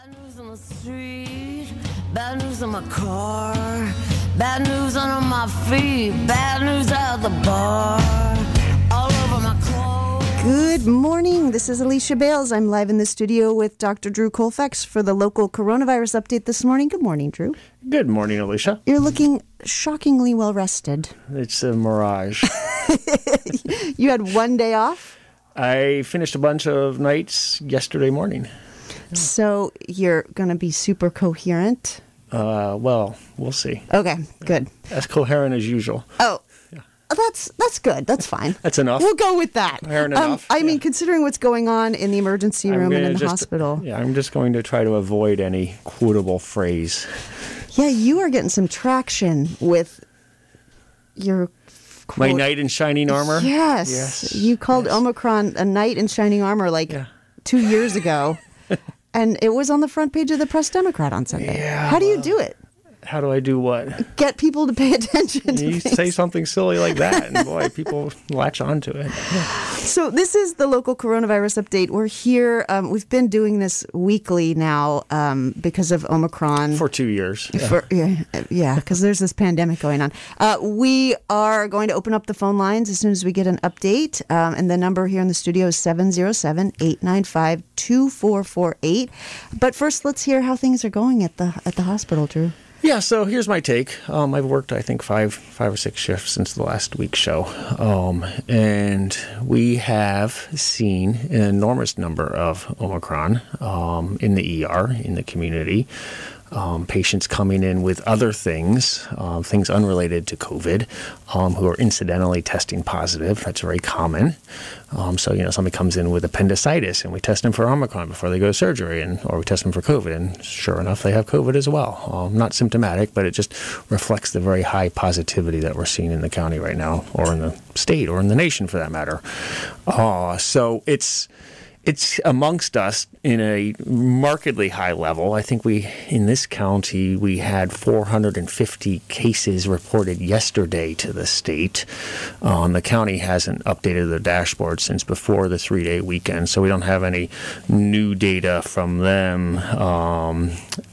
Bad news on the street, bad news on my car, bad news under my feet, bad news at the bar, all over my clothes. Good morning. This is Alicia Bales. I'm live in the studio with Dr. Drew Colfax for the local coronavirus update this morning. Good morning, Drew. Good morning, Alicia. You're looking shockingly well rested. It's a mirage. You had one day off, I finished a bunch of nights yesterday morning. So you're going to be super coherent. Uh, well, we'll see. Okay, good. As coherent as usual. Oh, that's that's good. That's fine. That's enough. We'll go with that. Um, Coherent enough, I mean, considering what's going on in the emergency room and in the hospital. Yeah, I'm just going to try to avoid any quotable phrase. Yeah, you are getting some traction with your My knight in shining armor. Yes. Yes. You called yes. Omicron a knight in shining armor like Yeah. two years ago. and it was on the front page of the Press Democrat on Sunday. Yeah, How do you do it? How do I do what? Get people to pay attention to You things. say something silly like that, and boy, people latch onto it. So this is the local coronavirus update. We're here. Um, we've been doing this weekly now um, because of Omicron. For two years. Yeah. For, yeah, yeah, because there's this pandemic going on. Uh, we are going to open up the phone lines as soon as we get an update. Um, and the number here in the studio is 707 895 2448. But first, let's hear how things are going at the at the hospital, Drew. Yeah, so here's my take. Um, I've worked, I think, five, five or six shifts since the last week's show, um, and we have seen an enormous number of Omicron um, in the ER in the community. Um, patients coming in with other things, um, things unrelated to COVID, um, who are incidentally testing positive. That's very common. Um, so you know, somebody comes in with appendicitis, and we test them for Omicron before they go to surgery, and or we test them for COVID, and sure enough, they have COVID as well. Um, not symptomatic, but it just reflects the very high positivity that we're seeing in the county right now, or in the state, or in the nation for that matter. Uh, so it's it's amongst us in a markedly high level. I think we, in this county, we had 450 cases reported yesterday to the state. Um, the county hasn't updated the dashboard since before the three day weekend, so we don't have any new data from them um,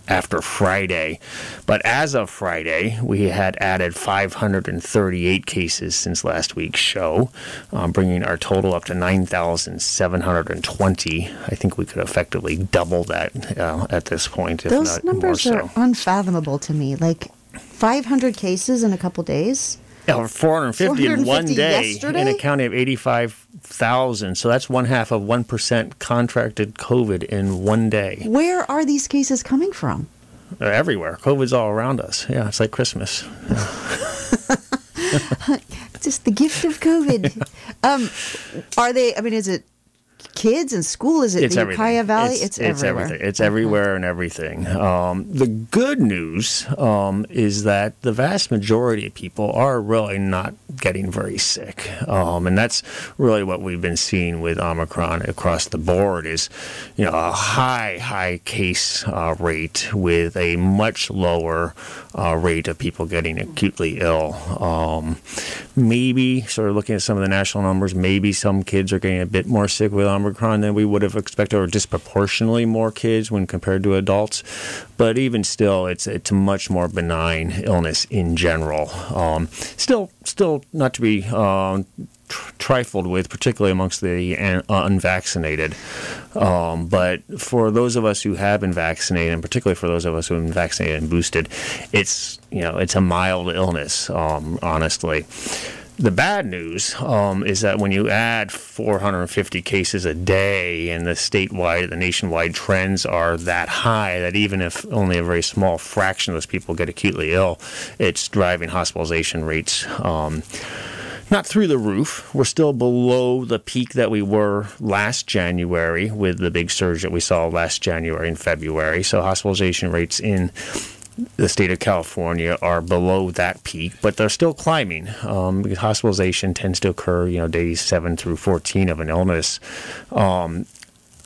after Friday. But as of Friday, we had added 538 cases since last week's show, um, bringing our total up to 9,720. I think we could effectively double that uh, at this point, if Those not numbers more are unfathomable to me. Like 500 cases in a couple days. Yeah, 450, in one day yesterday? in a county of 85,000. So that's one half of 1% contracted COVID in one day. Where are these cases coming from? They're everywhere. COVID's all around us. Yeah, it's like Christmas. Just the gift of COVID. um, are they? I mean, is it kids in school? Is it it's the everything. Ukiah Valley? It's, everywhere. everything. It's everywhere and everything. Um, the good news um, is that the vast majority of people are really not getting very sick, um, and that's really what we've been seeing with Omicron across the board. Is you know a high, high case uh, rate with a much lower uh, rate of people getting acutely ill. Um, maybe sort of looking at some of the national numbers, maybe some kids are getting a bit more sick with Omicron than we would have expected, or disproportionately more kids when compared to adults. But even still, it's it's a much more benign illness in general. Um, still, still not to be. Um, tr- Trifled with, particularly amongst the an- unvaccinated. Um, but for those of us who have been vaccinated, and particularly for those of us who have been vaccinated and boosted, it's you know it's a mild illness. Um, honestly, the bad news um, is that when you add 450 cases a day and the statewide, the nationwide trends are that high that even if only a very small fraction of those people get acutely ill, it's driving hospitalization rates. Um, not through the roof. We're still below the peak that we were last January with the big surge that we saw last January and February. So hospitalization rates in the state of California are below that peak, but they're still climbing um, because hospitalization tends to occur, you know, days seven through 14 of an illness. Um,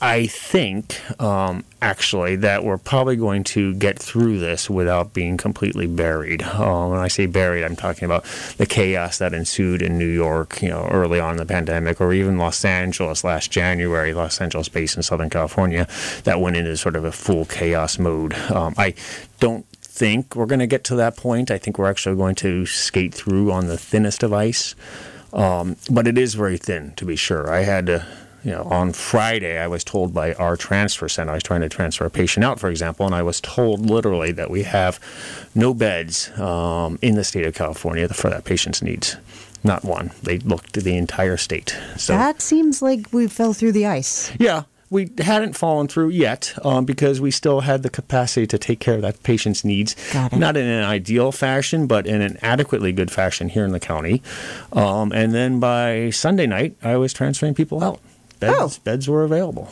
I think um, actually that we're probably going to get through this without being completely buried. Um, when I say buried, I'm talking about the chaos that ensued in New York, you know, early on in the pandemic, or even Los Angeles last January, Los Angeles based in Southern California, that went into sort of a full chaos mode. Um, I don't think we're going to get to that point. I think we're actually going to skate through on the thinnest of ice. Um, but it is very thin, to be sure. I had to you know, on Friday, I was told by our transfer center, I was trying to transfer a patient out, for example, and I was told literally that we have no beds um, in the state of California for that patient's needs. Not one. They looked the entire state. So that seems like we fell through the ice. Yeah, we hadn't fallen through yet um, because we still had the capacity to take care of that patient's needs. Not in an ideal fashion, but in an adequately good fashion here in the county. Um, and then by Sunday night, I was transferring people out beds, oh. beds were available.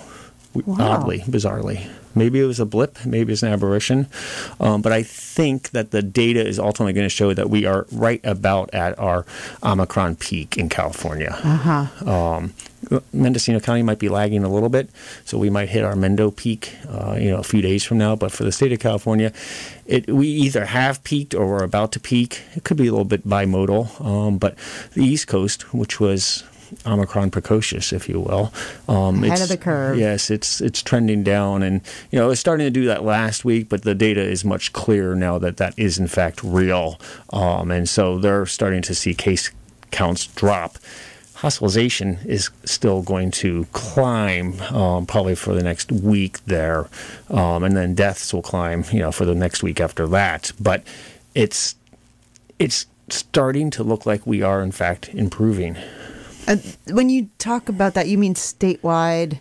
Wow. Oddly, bizarrely. Maybe it was a blip, maybe it's an aberration. Um, but I think that the data is ultimately going to show that we are right about at our Omicron peak in California. Uh-huh. Um, Mendocino County might be lagging a little bit, so we might hit our Mendo peak, uh, you know, a few days from now. But for the state of California, it, we either have peaked or we're about to peak. It could be a little bit bimodal, um, but the East Coast, which was Omicron precocious, if you will. Um, Ahead of the curve. Yes, it's it's trending down, and you know it's starting to do that last week, but the data is much clearer now that that is in fact real, um, and so they're starting to see case counts drop. Hospitalization is still going to climb um, probably for the next week there, um, and then deaths will climb, you know, for the next week after that. But it's it's starting to look like we are in fact improving. Uh, when you talk about that, you mean statewide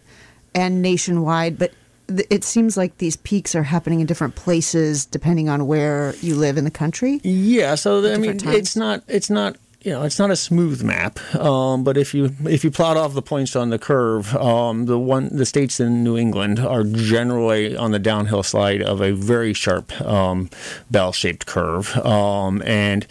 and nationwide, but th- it seems like these peaks are happening in different places depending on where you live in the country. Yeah, so I mean, times. it's not it's not you know, it's not a smooth map, um, but if you if you plot off the points on the curve, um, the one the states in New England are generally on the downhill slide of a very sharp um, bell-shaped curve, um, and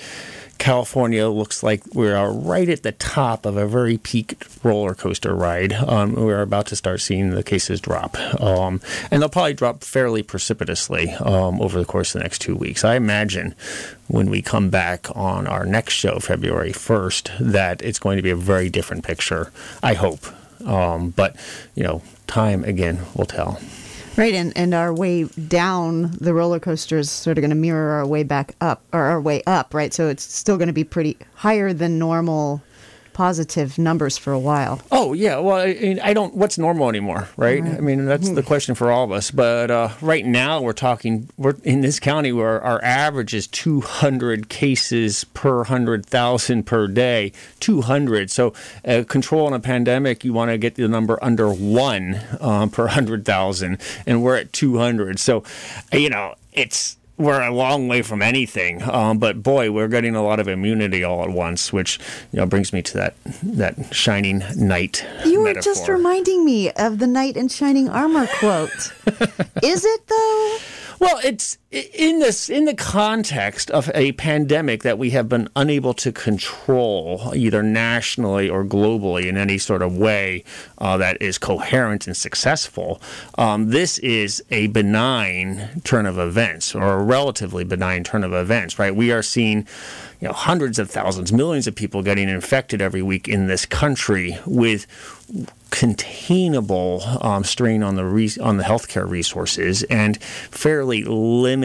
California looks like we are right at the top of a very peaked roller coaster ride. Um, we're about to start seeing the cases drop, um, and they'll probably drop fairly precipitously um, over the course of the next two weeks. I imagine when we come back on our next show, February 1st, that it's going to be a very different picture. I hope, um, but you know, time again will tell. Right, and, and our way down the roller coaster is sort of going to mirror our way back up, or our way up, right? So it's still going to be pretty higher than normal positive numbers for a while. Oh yeah, well I, I don't. What's normal anymore, right? right. I mean that's the question for all of us. But uh, right now we're talking. We're in this county where our average is 200 cases per hundred thousand per day. 200. So uh, control in a pandemic, you want to get the number under one uh, per hundred thousand, and we're at 200. So you know it's we're a long way from anything. Um, but boy, we're getting a lot of immunity all at once, which you know brings me to that that shining knight. You were just reminding me of the knight in shining armor quote. Is it though? Well, it's in this in the context of a pandemic that we have been unable to control either nationally or globally in any sort of way uh, that is coherent and successful. Um, this is a benign turn of events, or a relatively benign turn of events. Right? We are seeing you know hundreds of thousands, millions of people getting infected every week in this country with containable um, strain on the re- on the healthcare resources and fairly limited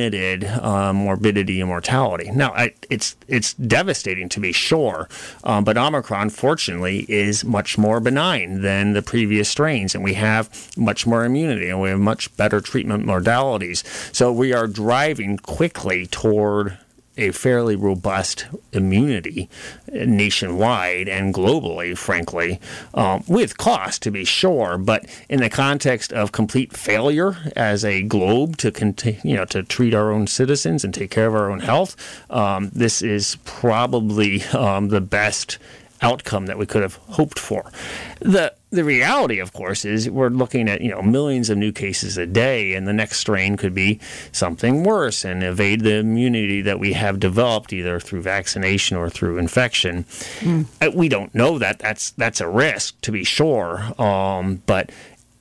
uh, morbidity and mortality. Now, I, it's it's devastating to be sure, um, but Omicron, fortunately, is much more benign than the previous strains, and we have much more immunity and we have much better treatment modalities. So we are driving quickly toward a fairly robust immunity nationwide and globally, frankly, um, with cost to be sure. But in the context of complete failure as a globe to continue, you know, to treat our own citizens and take care of our own health, um, this is probably um, the best outcome that we could have hoped for. The the reality, of course, is we're looking at you know millions of new cases a day, and the next strain could be something worse and evade the immunity that we have developed either through vaccination or through infection. Mm. We don't know that. That's that's a risk to be sure, um, but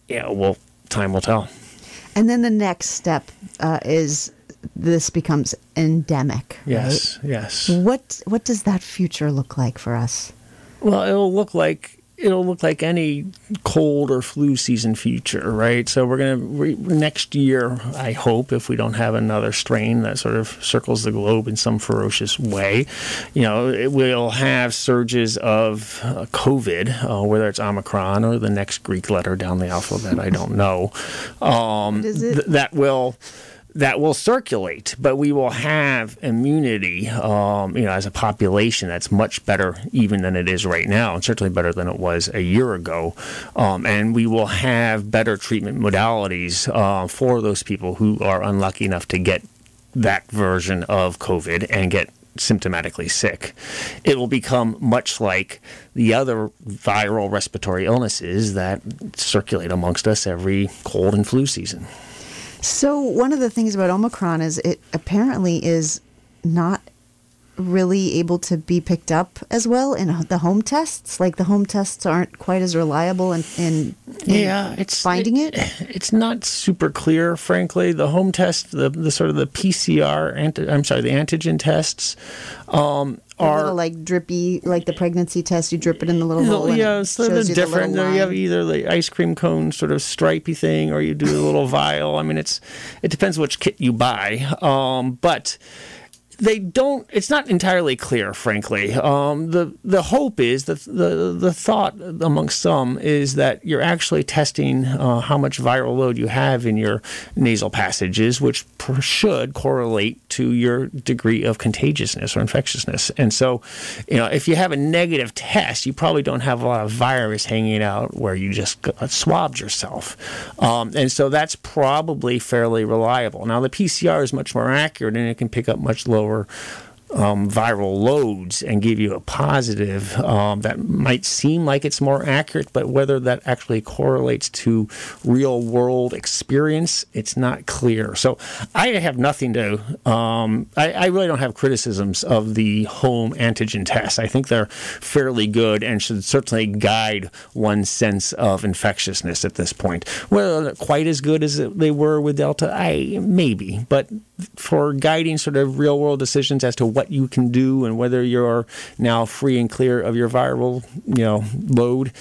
yeah, well, time will tell. And then the next step uh, is this becomes endemic. Yes, yes. What what does that future look like for us? Well, it'll look like it'll look like any cold or flu season future, right? So we're gonna next year, I hope, if we don't have another strain that sort of circles the globe in some ferocious way, you know, it will have surges of uh, COVID, uh, whether it's Omicron or the next Greek letter down the alphabet, I don't know. Um, th- that will that will circulate, but we will have immunity, um, you know, as a population that's much better even than it is right now, and certainly better than it was a year ago. Um, and we will have better treatment modalities uh, for those people who are unlucky enough to get that version of COVID and get symptomatically sick. It will become much like the other viral respiratory illnesses that circulate amongst us every cold and flu season. So one of the things about Omicron is it apparently is not really able to be picked up as well in the home tests. Like the home tests aren't quite as reliable in, in, in yeah, it's finding it. It's not super clear, frankly. The home test, the, the sort of the PCR, anti, I'm sorry, the antigen tests, um, are little like drippy, like the pregnancy test. You drip it in the little hole. yeah, it so they're shows the little different. You have either the ice cream cone sort of stripy thing, or you do a little vial. I mean, it's it depends which kit you buy. Um, but they don't. It's not entirely clear, frankly. Um, the the hope is that the the thought amongst some is that you're actually testing uh, how much viral load you have in your nasal passages, which per- should correlate to your degree of contagiousness or infectiousness. And so, you know, if you have a negative test, you probably don't have a lot of virus hanging out where you just got swabbed yourself. Um, and so that's probably fairly reliable. Now, the PCR is much more accurate and it can pick up much lower or um, viral loads and give you a positive um, that might seem like it's more accurate, but whether that actually correlates to real world experience, it's not clear. So I have nothing to, um, I, I really don't have criticisms of the home antigen tests. I think they're fairly good and should certainly guide one's sense of infectiousness at this point. They're quite as good as they were with Delta, I maybe, but for guiding sort of real world decisions as to what you can do and whether you're now free and clear of your viral, you know, load,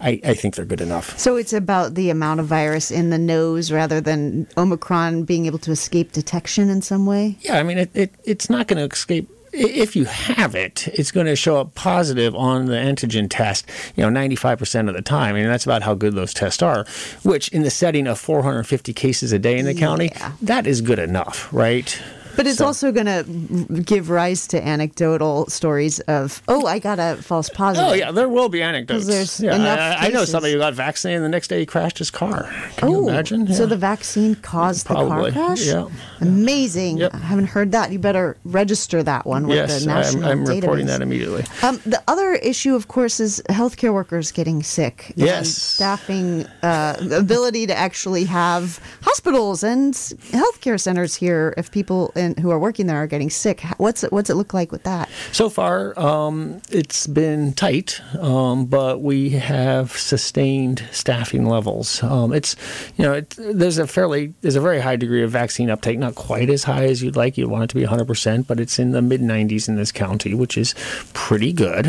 I, I think they're good enough. So it's about the amount of virus in the nose rather than Omicron being able to escape detection in some way. Yeah, I mean, it, it it's not going to escape. If you have it, it's going to show up positive on the antigen test, you know, 95% of the time. I mean, that's about how good those tests are, which in the setting of 450 cases a day in the county, that is good enough, right? But it's So- also going to give rise to anecdotal stories of, oh, I got a false positive. Oh yeah, there will be anecdotes. there's yeah, enough I, I know somebody who got vaccinated and the next day he crashed his car. Can Oh, you imagine? so the vaccine caused Probably, the car crash? yeah. Amazing. Yep. I haven't heard that. You better register that one with yes, the national I'm, I'm database. reporting that immediately. Um, the other issue, of course, is healthcare workers getting sick. Yes. staffing uh, ability to actually have hospitals and healthcare centers here if people in, who are working there are getting sick. What's it, what's it look like with that? So far, um, it's been tight, um, but we have sustained staffing levels. Um, it's, you know, it, there's a fairly, there's a very high degree of vaccine uptake, not quite as high as you'd like. You'd want it to be 100%, but it's in the mid 90s in this county, which is pretty good.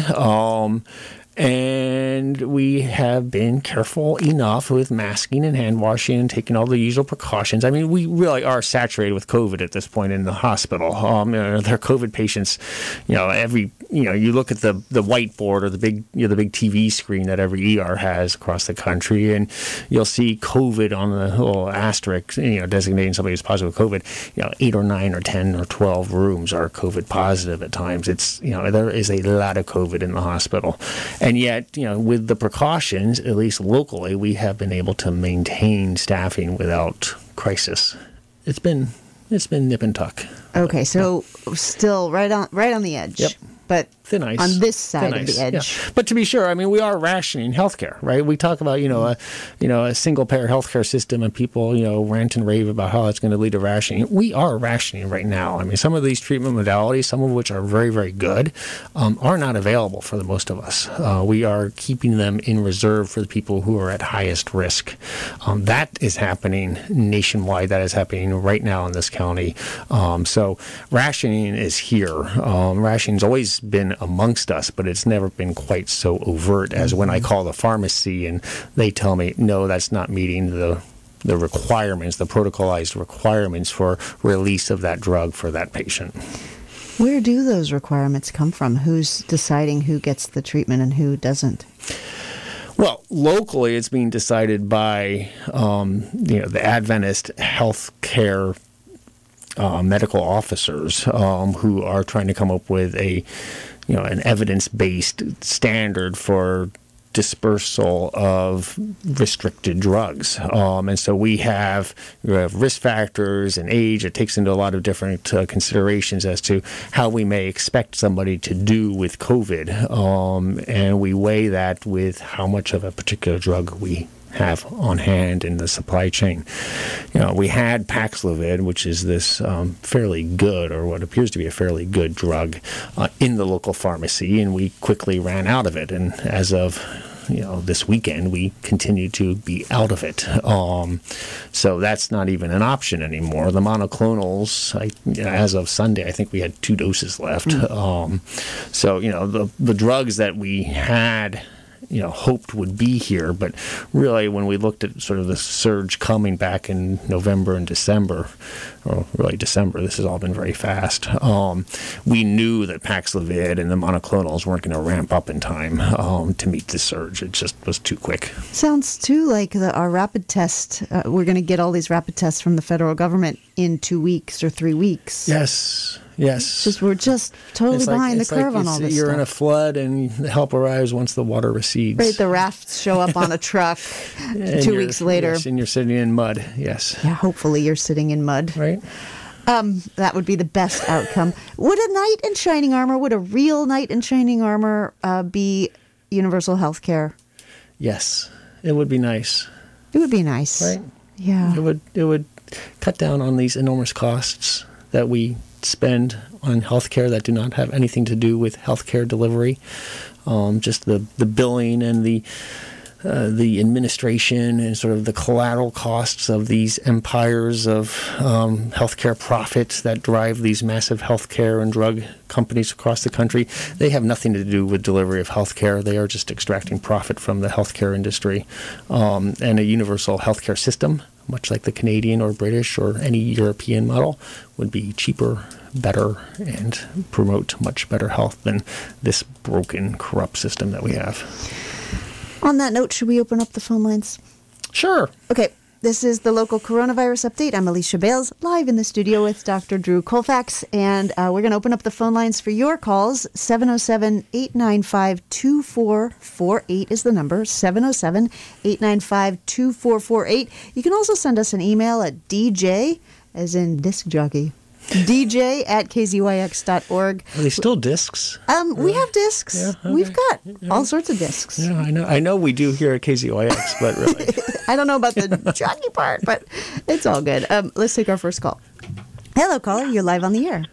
And we have been careful enough with masking and hand washing and taking all the usual precautions. I mean, we really are saturated with COVID at this point in the hospital. Um, you know, there are COVID patients. You know, every you know, you look at the the whiteboard or the big you know, the big TV screen that every ER has across the country, and you'll see COVID on the little asterisk, you know, designating somebody who's positive with COVID. You know, eight or nine or ten or twelve rooms are COVID positive at times. It's you know, there is a lot of COVID in the hospital, and yet you know, with the precautions, at least locally, we have been able to maintain staffing without crisis. It's been it's been nip and tuck. Okay, so still right on right on the edge. Yep. But thin ice On this side of the ice, yeah. edge. But to be sure, I mean, we are rationing healthcare, right? We talk about you know a you know a single payer healthcare system, and people you know rant and rave about how it's going to lead to rationing. We are rationing right now. I mean, some of these treatment modalities, some of which are very very good, um, are not available for the most of us. Uh, we are keeping them in reserve for the people who are at highest risk. Um, that is happening nationwide. That is happening right now in this county. Um, so rationing is here. Um, rationing's always been amongst us, but it's never been quite so overt as when I call the pharmacy and they tell me, no, that's not meeting the the requirements, the protocolized requirements for release of that drug for that patient. Where do those requirements come from? Who's deciding who gets the treatment and who doesn't? Well, locally, it's being decided by um, you know the Adventist health care uh, medical officers um, who are trying to come up with a you know an evidence based standard for dispersal of restricted drugs. Um, and so we have, we have risk factors and age. It takes into a lot of different uh, considerations as to how we may expect somebody to do with COVID. Um, and we weigh that with how much of a particular drug we have on hand in the supply chain. You know, we had Paxlovid, which is this um, fairly good, or what appears to be a fairly good drug, uh, in the local pharmacy, and we quickly ran out of it. And as of you know this weekend, we continue to be out of it. Um, so that's not even an option anymore. The monoclonals, I, as of Sunday, I think we had two doses left. Um, so you know the the drugs that we had you know hoped would be here but really when we looked at sort of the surge coming back in November and December or really December this has all been very fast um, we knew that Paxlovid and the monoclonals weren't going to ramp up in time um, to meet the surge it just was too quick Sounds too like the, our rapid test. Uh, we're going to get all these rapid tests from the federal government in two weeks or three weeks. yes yes Just we're just totally It's like- behind the it's like curve on all this You're in a flood, and the help arrives once the water recedes. Right, the rafts show up on a truck 2 weeks later. yes, and you're sitting in mud. Yes, Yeah, hopefully you're sitting in mud. right. Um, that would be the best outcome. Would a knight in shining armor, would a real knight in shining armor uh, be universal health care? Yes, it would be nice. It would be nice. Right. Yeah. It would it would cut down on these enormous costs that we spend on healthcare that do not have anything to do with healthcare delivery. Um, just the the billing and the uh, the administration and sort of the collateral costs of these empires of um, healthcare profits that drive these massive healthcare and drug companies across the country. They have nothing to do with delivery of healthcare. They are just extracting profit from the healthcare industry. Um, and a universal healthcare system, much like the Canadian or British or any European model, would be cheaper, better, and promote much better health than this broken, corrupt system that we have. On that note, should we open up the phone lines? Sure. Okay, this is the local coronavirus update. I'm Alicia Bales, live in the studio with Dr. Drew Colfax, and uh, we're going to open up the phone lines for your calls. 707 895 2448 is the number 707 895 2448. You can also send us an email at DJ, as in disc jockey, DJ at kzyx.org. Are they still discs? Um, we have discs. Yeah, We've okay. got all sorts of discs. Yeah, I know. I know we do here at KZYX, but really, I don't know about the jockey part, but it's all good. Um, let's take our first call. Hello, caller. You're live on the air.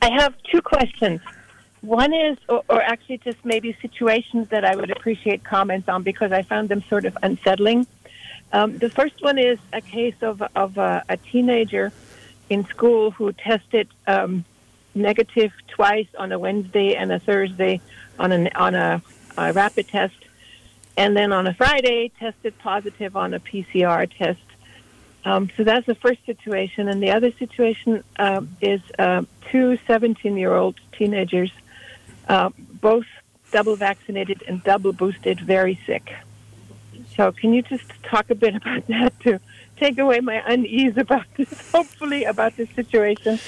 I have two questions. One is, or, or actually just maybe situations that I would appreciate comments on because I found them sort of unsettling. Um, the first one is a case of, of a, a teenager in school who tested um, negative twice on a Wednesday and a Thursday on, an, on a, a rapid test, and then on a Friday tested positive on a PCR test. Um, so that's the first situation. And the other situation um, is uh, two 17 year old teenagers, uh, both double vaccinated and double boosted, very sick. So, can you just talk a bit about that to take away my unease about this, hopefully, about this situation?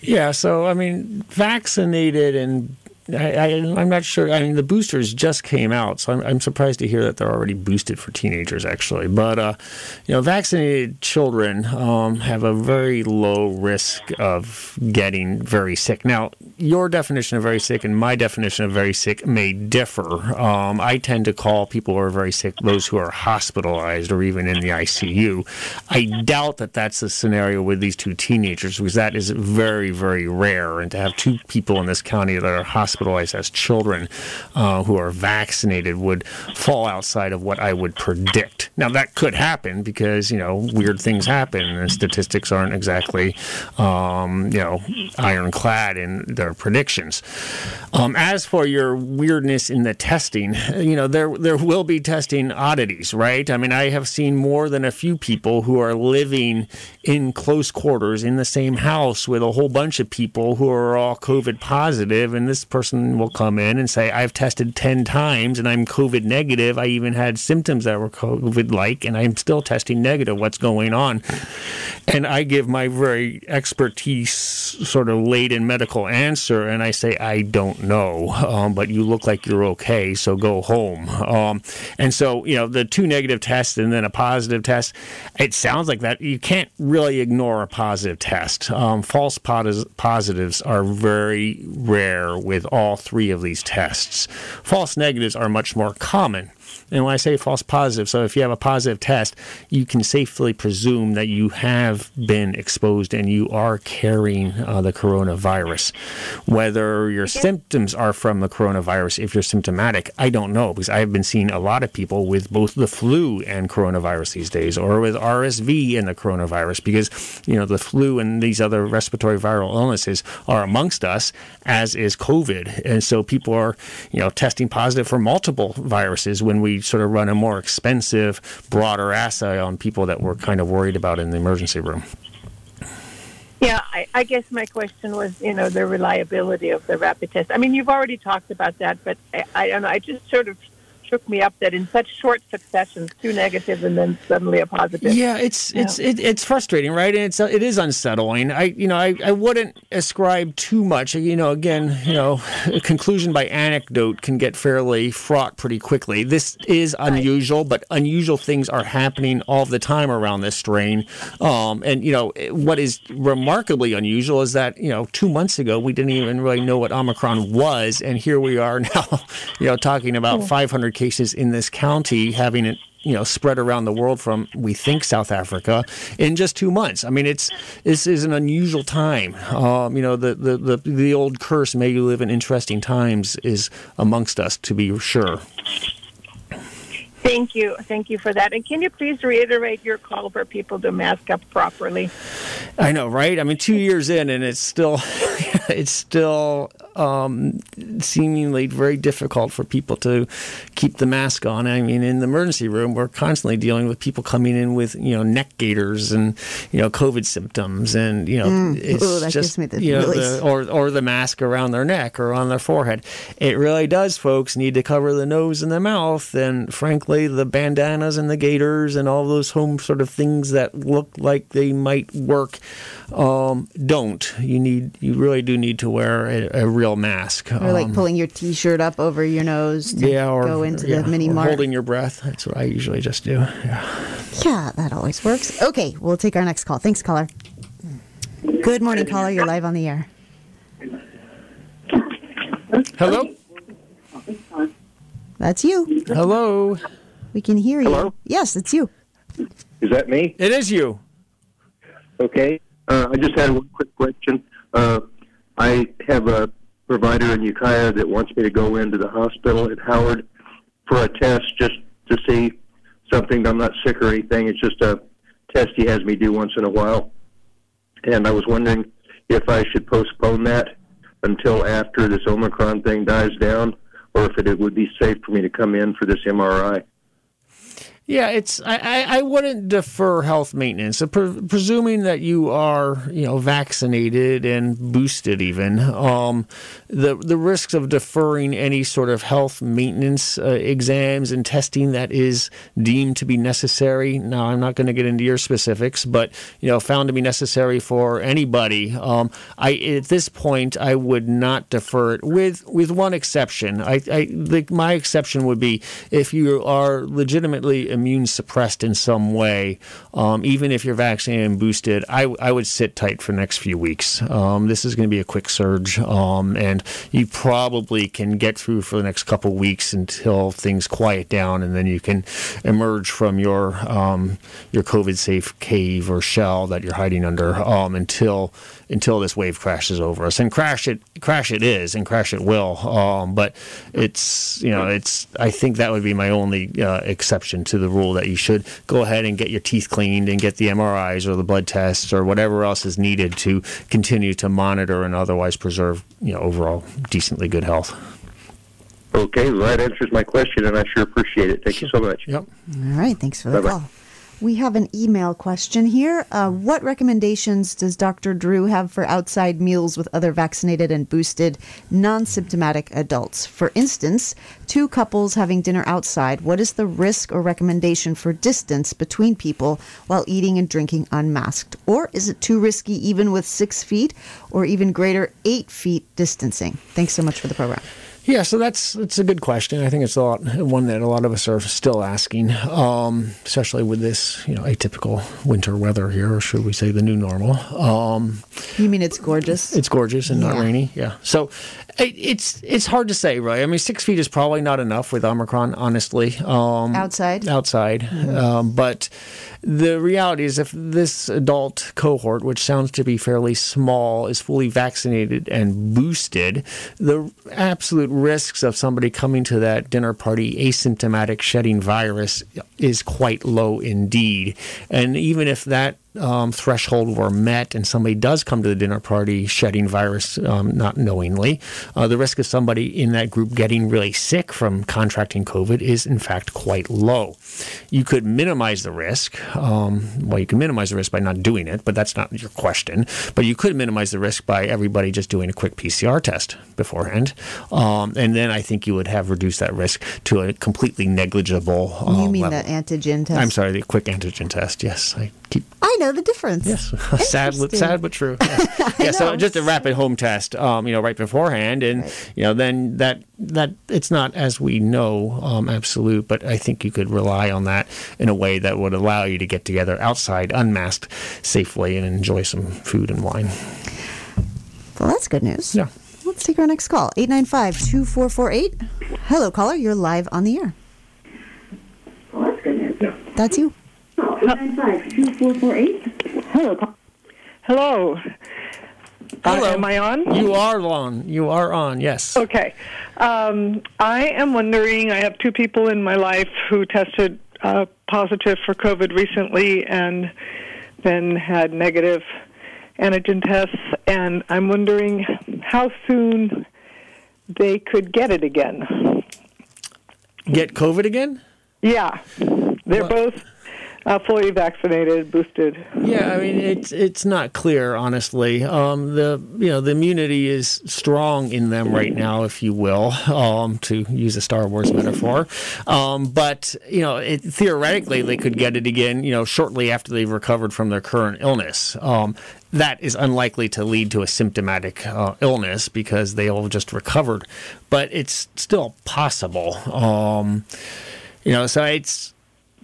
yeah. So I mean, vaccinated and I, am not sure. I mean, the boosters just came out, so I'm, I'm surprised to hear that they're already boosted for teenagers, actually. But, uh, you know, vaccinated children um, have a very low risk of getting very sick. Now, your definition of very sick and my definition of very sick may differ. Um, I tend to call people who are very sick those who are hospitalized or even in the ICU. I doubt that that's the scenario with these two teenagers because that is very, very rare. And to have two people in this county that are hospitalized as children uh, who are vaccinated would fall outside of what I would predict. Now, that could happen because, you know, weird things happen and statistics aren't exactly, um, you know, ironclad in their predictions. Um, as for your weirdness in the testing, you know, there, there will be testing oddities, right? I mean, I have seen more than a few people who are living in close quarters in the same house with a whole bunch of people who are all COVID positive, and this person will come in and say, I've tested 10 times and I'm COVID negative. I even had symptoms that were COVID like, and I'm still testing negative. What's going on? And I give my very expertise sort of laden medical answer, and I say, I don't know, um, but you look like you're okay, so go home. Um, and so, you know, the two negative tests and then a positive test, it sounds like that. You can't really ignore a positive test. Um, false positives are very rare with all three of these tests. False negatives are much more common. And when I say false positive, so if you have a positive test, you can safely presume that you have been exposed and you are carrying uh, the coronavirus. Whether your okay. symptoms are from the coronavirus, if you're symptomatic, I don't know because I've been seeing a lot of people with both the flu and coronavirus these days, or with RSV and the coronavirus, because you know the flu and these other respiratory viral illnesses are amongst us, as is COVID, and so people are you know testing positive for multiple viruses when we sort of run a more expensive, broader assay on people that we're kind of worried about in the emergency room. Yeah, I, I guess my question was, you know, the reliability of the rapid test. I mean, you've already talked about that, but I, I don't know. I just sort of shook me up that in such short successions, two negatives and then suddenly a positive. Yeah, it's yeah. it's it, it's frustrating, right? And it's it is unsettling. I you know I, I wouldn't ascribe too much. You know, again, you know, a conclusion by anecdote can get fairly fraught pretty quickly. This is unusual, right. but unusual things are happening all the time around this strain. Um, and you know what is remarkably unusual is that you know two months ago we didn't even really know what Omicron was, and here we are now, you know, talking about 500 cases in this county, having it you know spread around the world from we think South Africa in just two months. I mean, it's this is an unusual time. Um, you know, the, the the the old curse "May you live in interesting times" is amongst us to be sure. Thank you. Thank you for that. And can you please reiterate your call for people to mask up properly? I know, right? I mean, two years in, and it's still, it's still um, seemingly very difficult for people to keep the mask on. I mean, in the emergency room, we're constantly dealing with people coming in with you know neck gaiters and you know COVID symptoms, and you know mm. it's Ooh, just you know the, or or the mask around their neck or on their forehead. It really does, folks, need to cover the nose and the mouth, and frankly, the bandanas and the gaiters and all those home sort of things that look like they might work um, don't. You need you really do need to wear a, a real real mask. Or like um, pulling your T-shirt up over your nose to yeah, or, go into yeah, the mini mart. Holding your breath. That's what I usually just do. Yeah. Yeah, that always works. Okay, we'll take our next call. Thanks, caller. Good morning, caller. You're live on the air. Hello. That's you. Hello. We can hear you. Hello? Yes, it's you. Is that me? It is you. Okay. Uh, I just had one quick question. Uh, I have a provider in Ukiah that wants me to go into the hospital at Howard for a test just to see something. I'm not sick or anything. It's just a test he has me do once in a while. And I was wondering if I should postpone that until after this Omicron thing dies down, or if it, it would be safe for me to come in for this MRI. Yeah, it's I, I, wouldn't defer health maintenance, so pre- presuming that you are you know vaccinated and boosted. Even um, the the risks of deferring any sort of health maintenance uh, exams and testing that is deemed to be necessary. Now, I'm not going to get into your specifics, but you know, found to be necessary for anybody. Um, I at this point I would not defer it, with with one exception. I, I the, my exception would be if you are legitimately immune suppressed in some way, um, even if you're vaccinated and boosted, I, I would sit tight for the next few weeks. Um, this is going to be a quick surge, um, and you probably can get through for the next couple weeks until things quiet down, and then you can emerge from your um, your COVID safe cave or shell that you're hiding under um, until until this wave crashes over us. And crash it, crash it is, and crash it will. Um, but it's you know it's I think that would be my only uh, exception to the rule that you should go ahead and get your teeth cleaned and get the MRIs or the blood tests or whatever else is needed to continue to monitor and otherwise preserve you know overall decently good health. Okay, well, that answers my question, and I sure appreciate it. Thank you so much. Yep. All right, thanks for the Bye-bye. call. We have an email question here. Uh, what recommendations does Dr. Drew have for outside meals with other vaccinated and boosted non symptomatic adults? For instance, two couples having dinner outside, what is the risk or recommendation for distance between people while eating and drinking unmasked? Or is it too risky even with six feet or even greater eight feet distancing? Thanks so much for the program. Yeah, so that's that's a good question. I think it's a lot one that a lot of us are still asking, um, especially with this you know atypical winter weather here, or should we say the new normal? Um, You mean it's gorgeous? it's gorgeous and not rainy. Yeah, so it, it's it's hard to say, right? I mean, six feet is probably not enough with Omicron, honestly. Um, Outside? outside, um, but the reality is, if this adult cohort, which sounds to be fairly small, is fully vaccinated and boosted, the absolute risks of somebody coming to that dinner party asymptomatic shedding virus is quite low indeed. And even if that um, threshold were met and somebody does come to the dinner party shedding virus um, not knowingly, uh, the risk of somebody in that group getting really sick from contracting COVID is in fact quite low. You could minimize the risk. Um, well, you can minimize the risk by not doing it, but that's not your question. But you could minimize the risk by everybody just doing a quick PCR test beforehand. Um, and then I think you would have reduced that risk to a completely negligible. Uh, you mean level. that antigen test? I'm sorry, the quick antigen test. Yes, I keep I know the difference. Yes, sad, sad but true. Yes. yeah, so just a rapid home test, um, you know, right beforehand, and Right. you know, then that that it's not as we know um, absolute, but I think you could rely on that in a way that would allow you to get together outside, unmasked, safely, and enjoy some food and wine. Well, that's good news. Yeah. Let's take our next call. 895 2448. Hello, caller. You're live on the air. Well, that's good news. Yeah. That's you. Hello. Hello. Uh, am I on? You are on. You are on. Yes. Okay. Um, I am wondering. I have two people in my life who tested uh, positive for COVID recently, and then had negative antigen tests, and I'm wondering how soon they could get it again. Get COVID again? Yeah, they're Well- both uh, fully vaccinated, boosted. Yeah, I mean it's it's not clear, honestly. Um, the you know the immunity is strong in them right now, if you will, um, to use a Star Wars metaphor. Um, but you know, it, theoretically, they could get it again. You know, shortly after they've recovered from their current illness. Um, that is unlikely to lead to a symptomatic uh, illness because they all just recovered, but it's still possible. Um, you know, so it's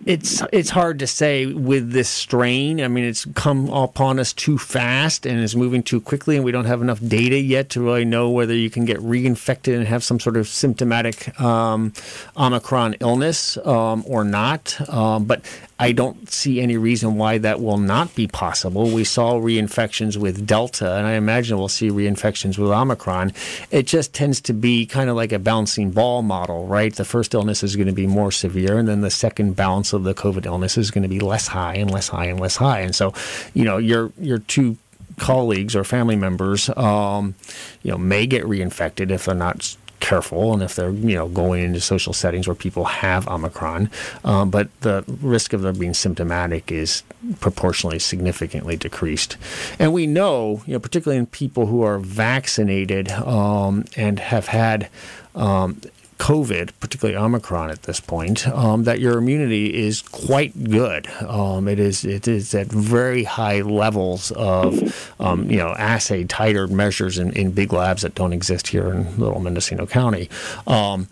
it's it's hard to say with this strain. I mean, it's come upon us too fast and is moving too quickly, and we don't have enough data yet to really know whether you can get reinfected and have some sort of symptomatic um, Omicron illness um, or not. Um, but I don't see any reason why that will not be possible. We saw reinfections with Delta, and I imagine we'll see reinfections with Omicron. It just tends to be kind of like a bouncing ball model, right? The first illness is going to be more severe, and then the second bounce of the COVID illness is going to be less high and less high and less high. And so, you know, your your two colleagues or family members, um, you know, may get reinfected if they're not careful and if they're you know going into social settings where people have Omicron. Um, but the risk of them being symptomatic is proportionally significantly decreased. And we know, you know, particularly in people who are vaccinated um, and have had um, COVID, particularly Omicron at this point, um, that your immunity is quite good. Um, it is it is at very high levels of um, you know assay titer measures in, in big labs that don't exist here in Little Mendocino County. Um,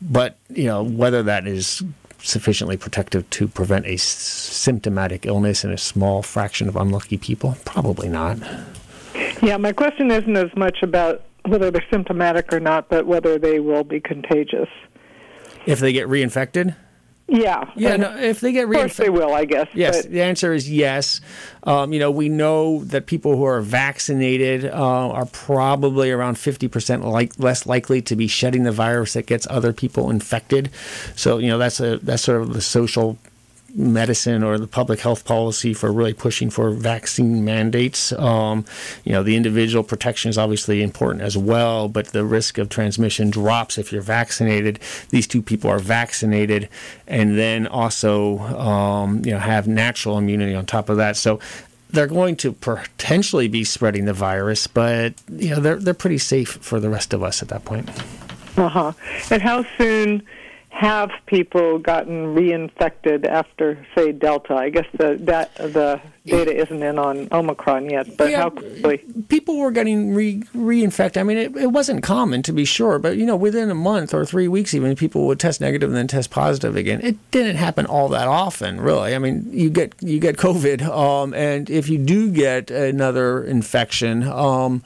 but you know whether that is sufficiently protective to prevent a symptomatic illness in a small fraction of unlucky people, probably not. Yeah, my question isn't as much about whether they're symptomatic or not, but whether they will be contagious. If they get reinfected? Yeah. Yeah, no, if they get reinfected. Of course they will, I guess. Yes, but. the answer is yes. Um, you know, we know that people who are vaccinated uh, are probably around 50% like, less likely to be shedding the virus that gets other people infected. So, you know, that's a that's sort of the social medicine or the public health policy for really pushing for vaccine mandates. Um, you know, the individual protection is obviously important as well, but the risk of transmission drops if you're vaccinated. These two people are vaccinated and then also, um, you know, have natural immunity on top of that. So they're going to potentially be spreading the virus, but you know they're they're pretty safe for the rest of us at that point. Uh huh. And how soon have people gotten reinfected after, say, Delta? I guess the that the data isn't in on Omicron yet, but yeah, how quickly? People were getting re, reinfected. I mean, it, it wasn't common to be sure, but you know, within a month or three weeks, even people would test negative and then test positive again. It didn't happen all that often, really. I mean, you get you get COVID, um, and if you do get another infection, um,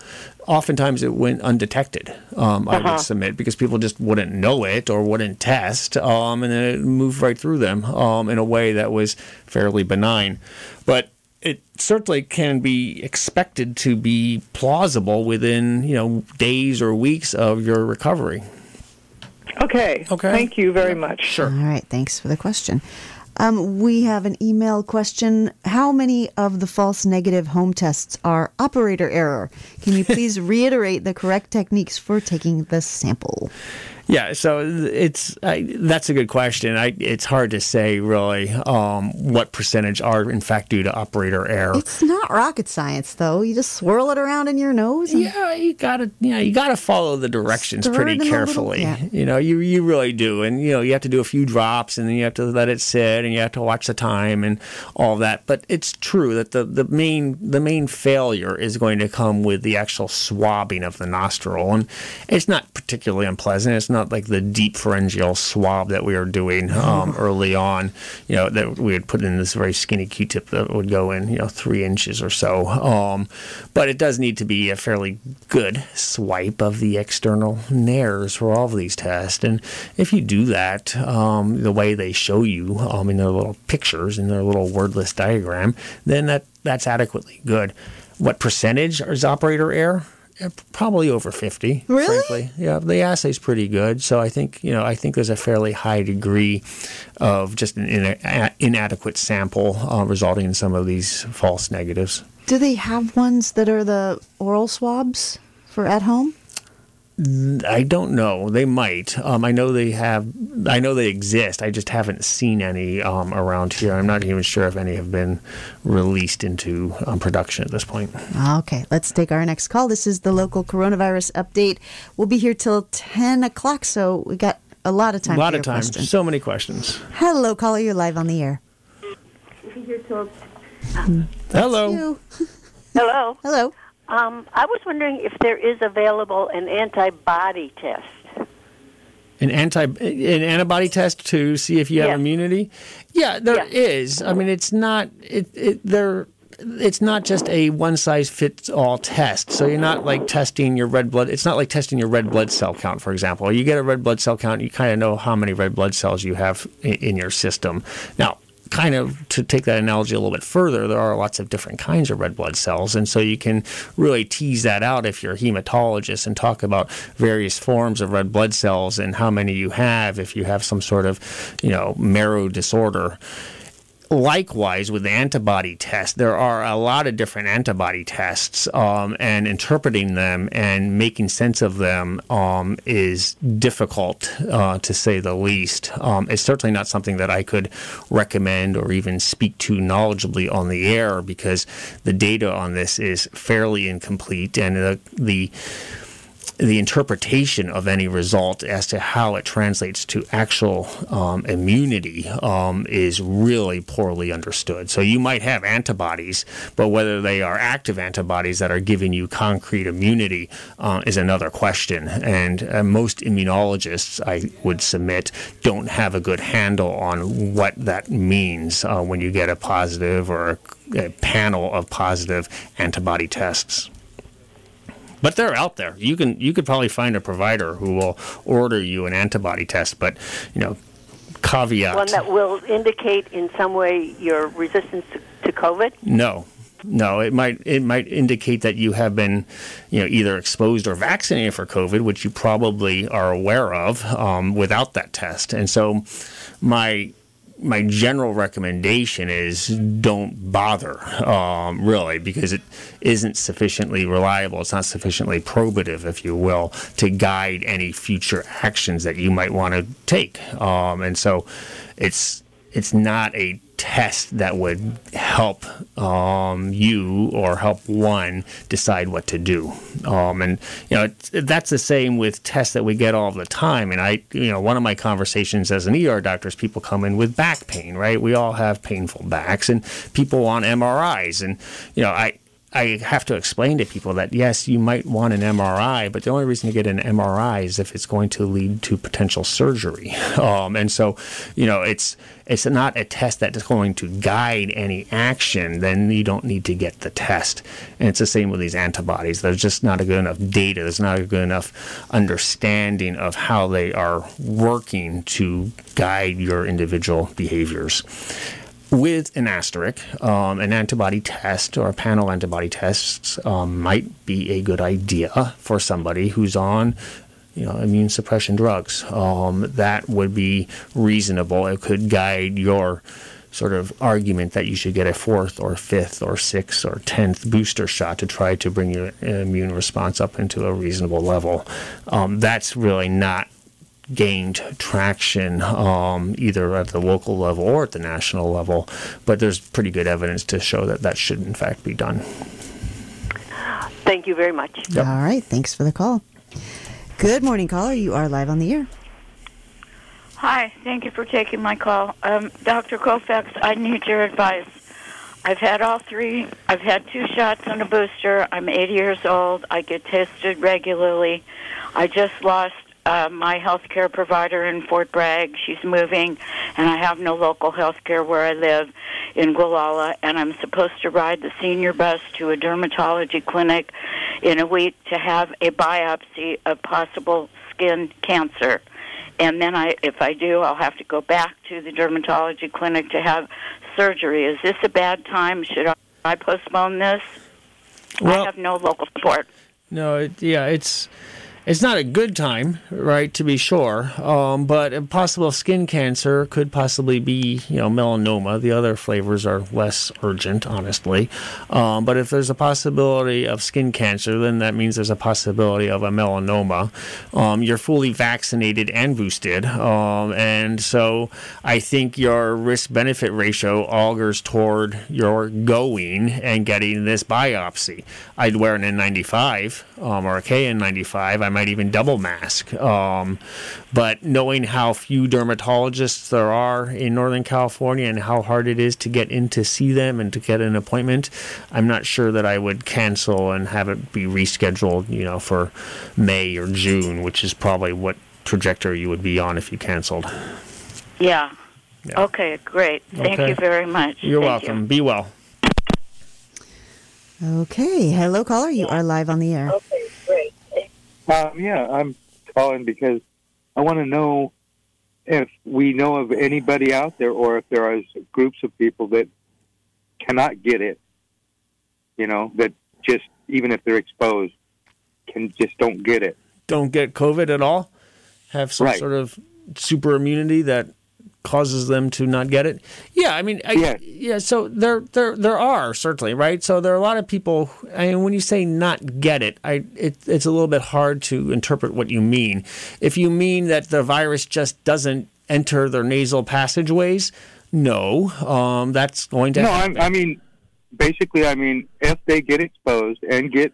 oftentimes it went undetected. Um, I uh-huh. would submit because people just wouldn't know it or wouldn't test, um, and then it moved right through them um, in a way that was fairly benign. But it certainly can be expected to be plausible within you know days or weeks of your recovery. Okay. Okay. Thank you very much. Sure. All right. Thanks for the question. Um, we have an email question. How many of the false negative home tests are operator error? Can you please reiterate the correct techniques for taking the sample? Yeah, so it's I, that's a good question. I, it's hard to say really um, what percentage are in fact due to operator error. It's not rocket science, though. You just swirl it around in your nose. yeah, you gotta you know you gotta follow the directions pretty carefully. Little, yeah. You know, you you really do, and you know you have to do a few drops, and then you have to let it sit, and you have to watch the time and all that. But it's true that the the main the main failure is going to come with the actual swabbing of the nostril, and it's not particularly unpleasant. It's not like the deep pharyngeal swab that we were doing um, early on. You know that we had put in this very skinny Q-tip that would go in you know three inches or so. Um, but it does need to be a fairly good swipe of the external nares for all of these tests. And if you do that um, the way they show you um, in their little pictures in their little wordless diagram, then that that's adequately good. What percentage is operator error? Probably over 50 really? frankly. Yeah the assay's pretty good. So i think you know i think there's a fairly high degree of just an ina- inadequate sample uh, resulting in some of these false negatives. Do they have ones that are the oral swabs for at home I don't know. They might. Um, I know they have. I know they exist. I just haven't seen any um, around here. I'm not even sure if any have been released into um, production at this point. Okay, let's take our next call. This is the local coronavirus update. We'll be here till 10 o'clock, so we got a lot of time. A lot of time. Question. So many questions. Hello, caller. You're live on the air. We'll be here till. Hello. Hello. Hello. Um, I was wondering if there is available an antibody test. An anti an antibody test to see if you have immunity. Yeah, there is. I mean, it's not it, it there. It's not just a one size fits all test. So you're not like testing your red blood. It's not like testing your red blood cell count, for example. You get a red blood cell count, you kind of know how many red blood cells you have in, in your system. Now, kind of to take that analogy a little bit further, there are lots of different kinds of red blood cells. And so you can really tease that out if you're a hematologist and talk about various forms of red blood cells and how many you have if you have some sort of, you know, marrow disorder likewise with the antibody test there are a lot of different antibody tests um, and interpreting them and making sense of them um, is difficult uh, to say the least. Um, it's certainly not something that i could recommend or even speak to knowledgeably on the air because the data on this is fairly incomplete and the, the the interpretation of any result as to how it translates to actual um, immunity um, is really poorly understood. So you might have antibodies, but whether they are active antibodies that are giving you concrete immunity uh, is another question. And uh, most immunologists, I would submit, don't have a good handle on what that means uh, when you get a positive or a, a panel of positive antibody tests but they're out there. You can you could probably find a provider who will order you an antibody test, but you know, caveat. One that will indicate in some way your resistance to, to COVID. No, no, it might it might indicate that you have been, you know, either exposed or vaccinated for COVID, which you probably are aware of um, without that test. And so, my my general recommendation is don't bother, um, really, because it isn't sufficiently reliable. It's not sufficiently probative, if you will, to guide any future actions that you might want to take. Um, and so, it's it's not a test that would help um, you or help one decide what to do. Um, and you know that's the same with tests that we get all the time. And I, you know, one of my conversations as an ER doctor is people come in with back pain, right? We all have painful backs, and people want MRIs, and you know, I I have to explain to people that yes, you might want an MRI, but the only reason to get an MRI is if it's going to lead to potential surgery. Um, and so, you know, it's it's not a test that is going to guide any action. Then you don't need to get the test. And it's the same with these antibodies. There's just not a good enough data. There's not a good enough understanding of how they are working to guide your individual behaviors with an asterisk, um, an antibody test or panel antibody tests um, might be a good idea for somebody who's on you know, immune suppression drugs. Um, that would be reasonable. It could guide your sort of argument that you should get a fourth or fifth or sixth or tenth booster shot to try to bring your immune response up into a reasonable level. Um, that's really not gained traction um, either at the local level or at the national level, but there's pretty good evidence to show that that should in fact be done. Thank you very much. Yep. All right, thanks for the call. Good morning, caller. You are live on the air. Hi, thank you for taking my call. Um, Dr. Colfax, I need your advice. I've had all three. I've had two shots and a booster. I'm 80 years old. I get tested regularly. I just lost uh, my health care provider in Fort Bragg. She's moving, and I have no local health care where I live in Gualala, and I'm supposed to ride the senior bus to a dermatology clinic in a week to have a biopsy of possible skin cancer. And then I, if I do, I'll have to go back to the dermatology clinic to have surgery. Is this a bad time? Should I postpone this? Well, I have no local support. No, it, yeah, it's it's not a good time, right, to be sure. Um, but a possible skin cancer could possibly be, you know, melanoma. The other flavors are less urgent, honestly. Um, but if there's a possibility of skin cancer, then that means there's a possibility of a melanoma. Um, you're fully vaccinated and boosted. Um, and so I think your risk benefit ratio augurs toward your going and getting this biopsy. I'd wear an N95 um, or a KN95. I'm might even double mask. Um, but knowing how few dermatologists there are in Northern California and how hard it is to get in to see them and to get an appointment, I'm not sure that I would cancel and have it be rescheduled, you know, for May or June, which is probably what trajectory you would be on if you canceled. Yeah. yeah. Okay, great. Thank okay. you very much. You're Thank welcome. You. Be well. Okay. Hello, caller. You are live on the air. Okay, great. Um, yeah, I'm calling because I want to know if we know of anybody out there or if there are groups of people that cannot get it, you know, that just, even if they're exposed, can just don't get it. Don't get COVID at all? Have some right. sort of super immunity that causes them to not get it? Yeah, I mean, I, Yes. yeah. So there, there, there are certainly right. So there are a lot of people. I mean, when you say not get it, I it, it's a little bit hard to interpret what you mean. If you mean that the virus just doesn't enter their nasal passageways, no, um, that's going to No, happen. I, I mean, basically, I mean, if they get exposed and get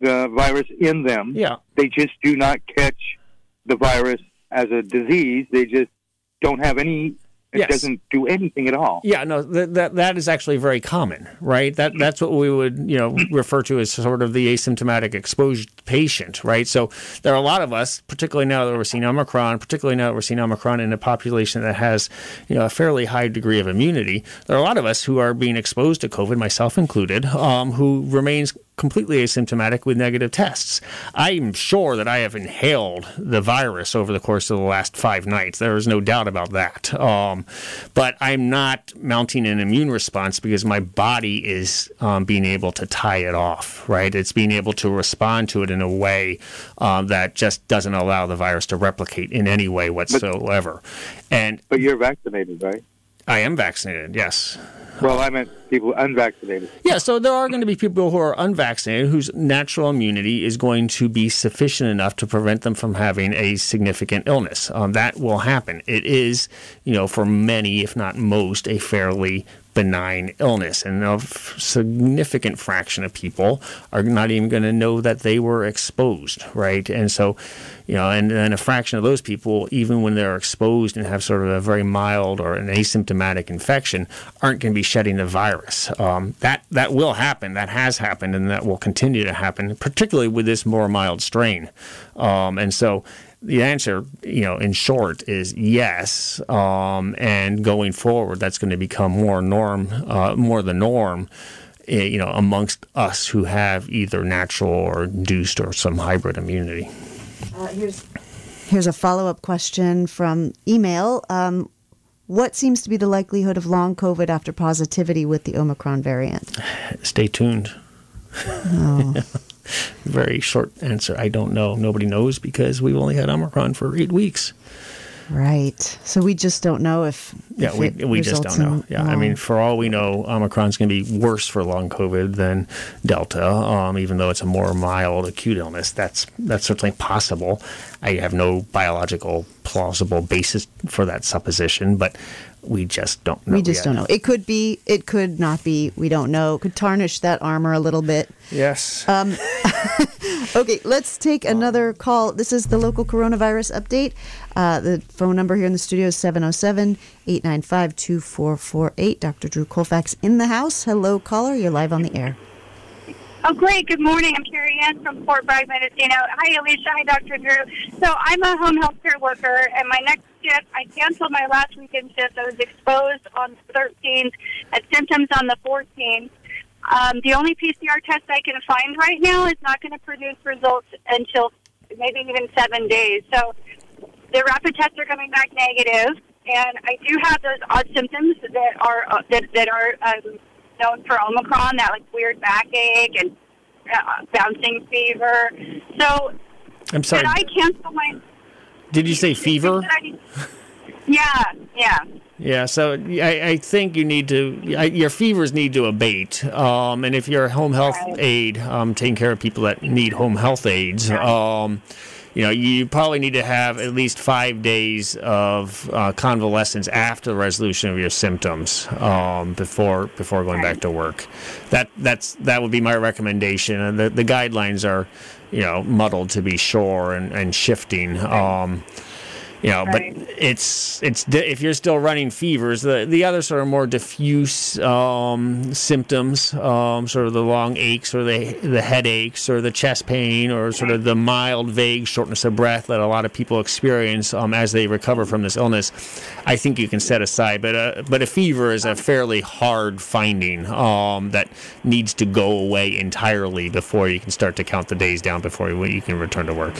the virus in them, yeah. they just do not catch the virus as a disease. They just don't have any. It Yes. doesn't do anything at all. Yeah, no, that, that that is actually very common, right? That that's what we would you know refer to as sort of the asymptomatic exposed patient, right? So there are a lot of us, particularly now that we're seeing Omicron, particularly now that we're seeing Omicron in a population that has you know a fairly high degree of immunity. There are a lot of us who are being exposed to COVID, myself included, um, who remains completely asymptomatic with negative tests. I'm sure that I have inhaled the virus over the course of the last five nights. There is no doubt about that. Um, but I'm not mounting an immune response because my body is um, being able to tie it off, right? It's being able to respond to it in a way um, that just doesn't allow the virus to replicate in any way whatsoever. and But you're vaccinated, right? I am vaccinated, yes. Well, I meant people unvaccinated. Yeah, so there are going to be people who are unvaccinated whose natural immunity is going to be sufficient enough to prevent them from having a significant illness. Um, that will happen. It is, you know, for many, if not most, a fairly benign illness. And a f- significant fraction of people are not even going to know that they were exposed, right? And so, you know, and then a fraction of those people, even when they're exposed and have sort of a very mild or an asymptomatic infection, aren't going to be shedding the virus. Um, that that will happen. That has happened, and that will continue to happen, particularly with this more mild strain. Um, and so, the answer, you know, in short, is yes. Um, and going forward, that's going to become more norm, uh, more the norm. eh, You know, amongst us who have either natural or induced or some hybrid immunity. Uh, here's here's a follow up question from email. Um, what seems to be the likelihood of long COVID after positivity with the Omicron variant? Stay tuned. Oh. Very short answer. I don't know. Nobody knows because we've only had Omicron for eight weeks. Right. So we just don't know if. Yeah, if we, we just don't know. Yeah, I mean, for all we know, Omicron's going to be worse for long COVID than Delta, um, even though it's a more mild acute illness. That's that's certainly possible. I have no biological plausible basis for that supposition, but we just don't know. we just yet. don't know. It could be. It could not be. We don't know. It could tarnish that armor a little bit. Yes. Um, okay, let's take another call. This is the local coronavirus update. Uh, the phone number here in the studio is 707 895 2448. Dr. Drew Colfax in the house. Hello, caller. You're live on the air. Oh, great. Good morning. I'm Carrie Ann from Fort Bragg, Mendocino. Hi, Alicia. Hi, Dr. Drew. So I'm a home health care worker, and my next shift, I canceled my last weekend shift. I was exposed on the 13th, had symptoms on the 14th. Um, the only PCR test I can find right now is not going to produce results until maybe even seven days. So the rapid tests are coming back negative, and I do have those odd symptoms that are uh, that, that are um, known for Omicron, that like weird backache and uh, bouncing fever. So I'm sorry. did I cancel my? Did you say fever? Yeah, yeah. Yeah, so I, I think you need to, I, your fevers need to abate. Um, and if you're a home health aide, um, taking care of people that need home health aides, um, you know, you probably need to have at least five days of uh, convalescence after the resolution of your symptoms um, before before going back to work. That that's that would be my recommendation. And the, the guidelines are, you know, muddled to be sure and, and shifting. Um, you know, but it's it's if you're still running fevers, the the other sort of more diffuse um, symptoms, um, sort of the long aches or the the headaches or the chest pain or sort of the mild vague shortness of breath that a lot of people experience um, as they recover from this illness, I think you can set aside. But uh, but a fever is a fairly hard finding um, that needs to go away entirely before you can start to count the days down before you, you can return to work.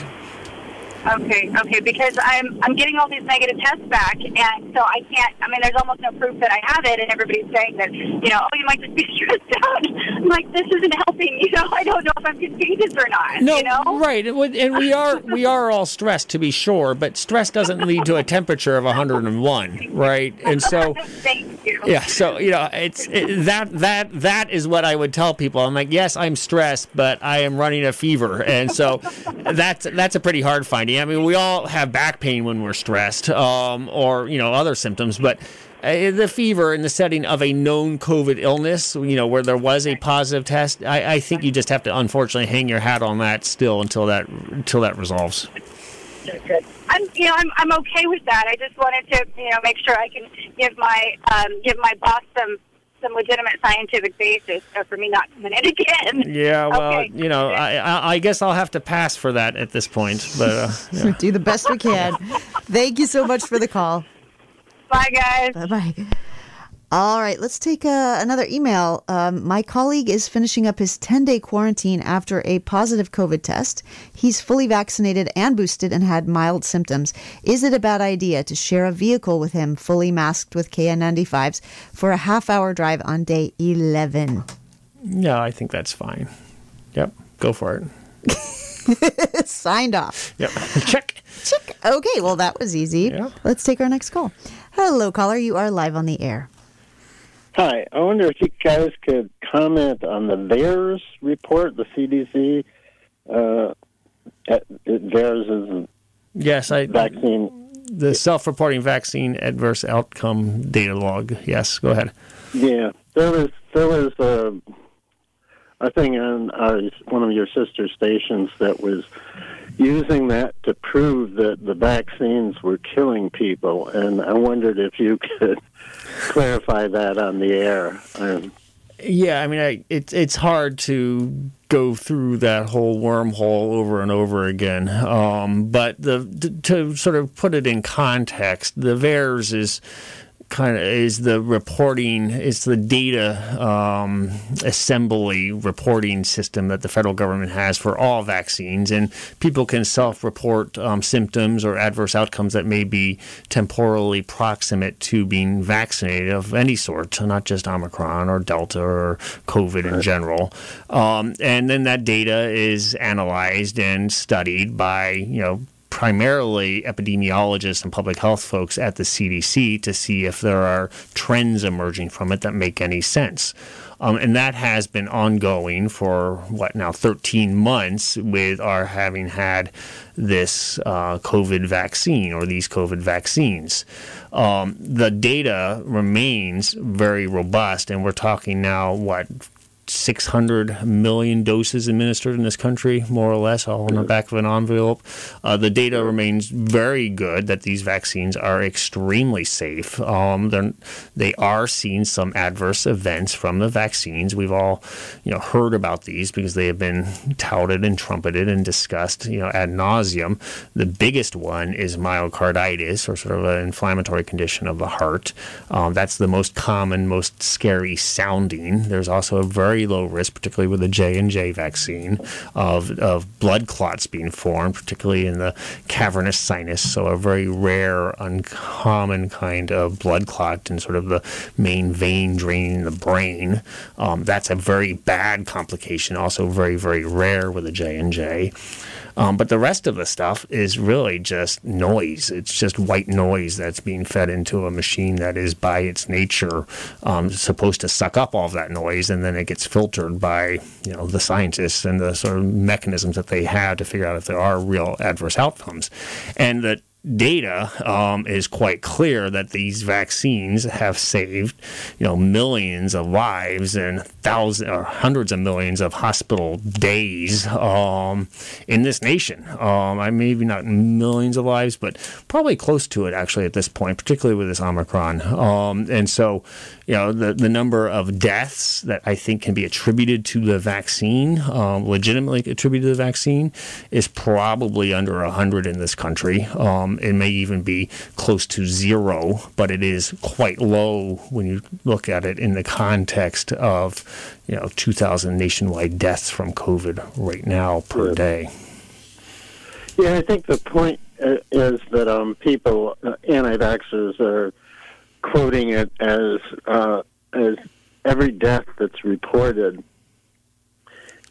Okay, okay, because I'm I'm getting all these negative tests back, and so I can't. I mean, there's almost no proof that I have it, and everybody's saying that you know, oh, you might just be stressed out. I'm like, this isn't helping. You know, I don't know if I'm contagious or not. No, you know? right, and we- are we are all stressed to be sure, but stress doesn't lead to a temperature of 101, right? And so, Thank you. yeah, so you know, it's it, that that that is what I would tell people. I'm like, yes, I'm stressed, but I am running a fever, and so that's that's a pretty hard finding. I mean, we all have back pain when we're stressed, um, or you know, other symptoms, but. Uh, the fever in the setting of a known COVID illness, you know, where there was a positive test, I, I think you just have to unfortunately hang your hat on that still until that until that resolves. I'm, you know, I'm, I'm okay with that. I just wanted to, you know, make sure I can give my, um, give my boss some, some legitimate scientific basis uh, for me not coming in again. Yeah, well, Okay. you know, I, I I guess I'll have to pass for that at this point, but uh, yeah. Do the best we can. Thank you so much for the call. Bye, guys. Bye bye. All right, let's take uh, another email. Um, my colleague is finishing up his 10 day quarantine after a positive COVID test. He's fully vaccinated and boosted and had mild symptoms. Is it a bad idea to share a vehicle with him fully masked with KN95s for a half hour drive on day 11? yeah, I think that's fine. Yep, go for it. Signed off. Yep, check. Check. Okay, well, that was easy. Let's take our next call. Hello, caller. You are live on the air. Hi, I wonder if you guys could comment on the VAERS report, the CDC. Uh, VAERS is Yes, I vaccine. the self-reporting vaccine adverse outcome data log. Yes, go ahead. Yeah, there was there was a, a thing on uh, one of your sister stations that was using that to prove that the vaccines were killing people, and I wondered if you could clarify that on the air. Um, Yeah, I mean, I, it's it's hard to go through that whole wormhole over and over again. Um, but the to, to sort of put it in context, the VAERS is kind of is the reporting is the data um, assembly reporting system that the federal government has for all vaccines. And people can self-report um, symptoms or adverse outcomes that may be temporally proximate to being vaccinated of any sort not just omicron or delta or covid in general. Um, and then that data is analyzed and studied by you know primarily epidemiologists and public health folks at the CDC to see if there are trends emerging from it that make any sense. Um, and that has been ongoing for what now 13 months with our having had this uh, COVID vaccine or these COVID vaccines. Um, the data remains very robust, and we're talking now what 600 million doses administered in this country, more or less, all on the back of an envelope. Uh, the data remains very good that these vaccines are extremely safe. Um, they seeing some adverse events from the vaccines. We've all, you know, heard about these because they have been touted and trumpeted and discussed, you know, ad nauseum. The biggest one is myocarditis, or sort of an inflammatory condition of the heart. Um, that's the most common, most scary sounding. There's also a low risk, particularly with the J and J vaccine, of of blood clots being formed, particularly in the cavernous sinus. So a very rare, uncommon kind of blood clot in sort of the main vein draining the brain. Um, that's a very bad complication. Also very very rare with the J and J. Um, but the rest of the stuff is really just noise. It's just white noise that's being fed into a machine that is, by its nature, um, supposed to suck up all of that noise, and then it gets filtered by you know the scientists and the sort of mechanisms that they have to figure out if there are real adverse outcomes. And the data um, is quite clear that these vaccines have saved, you know, millions of lives and thousands or hundreds of millions of hospital days um, in this nation. Um, I maybe not millions of lives, but probably close to it actually at this point, particularly with this Omicron. Um, and so, you know, the the number of deaths that I think can be attributed to the vaccine, um, legitimately attributed to the vaccine, is probably under hundred in this country. Um, it may even be close to zero, but it is quite low when you look at it in the context of, you know, 2,000 nationwide deaths from COVID right now per day. Yeah, I think the point uh, is that um, people, uh, anti-vaxxers, are quoting it as uh, as every death that's reported